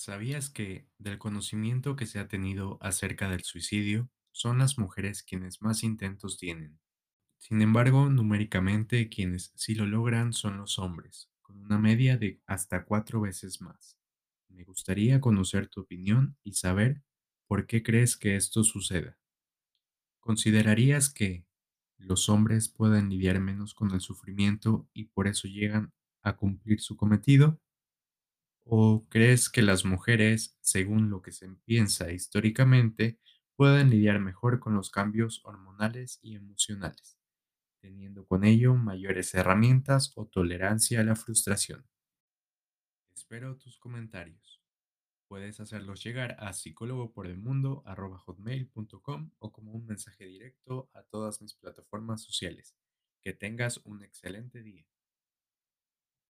¿Sabías que del conocimiento que se ha tenido acerca del suicidio, son las mujeres quienes más intentos tienen? Sin embargo, numéricamente quienes sí lo logran son los hombres, con una media de hasta cuatro veces más. Me gustaría conocer tu opinión y saber por qué crees que esto suceda. ¿Considerarías que los hombres pueden lidiar menos con el sufrimiento y por eso llegan a cumplir su cometido? ¿O crees que las mujeres, según lo que se piensa históricamente, pueden lidiar mejor con los cambios hormonales y emocionales, teniendo con ello mayores herramientas o tolerancia a la frustración? Espero tus comentarios. Puedes hacerlos llegar a psicólogoporelmundo.com o como un mensaje directo a todas mis plataformas sociales. Que tengas un excelente día.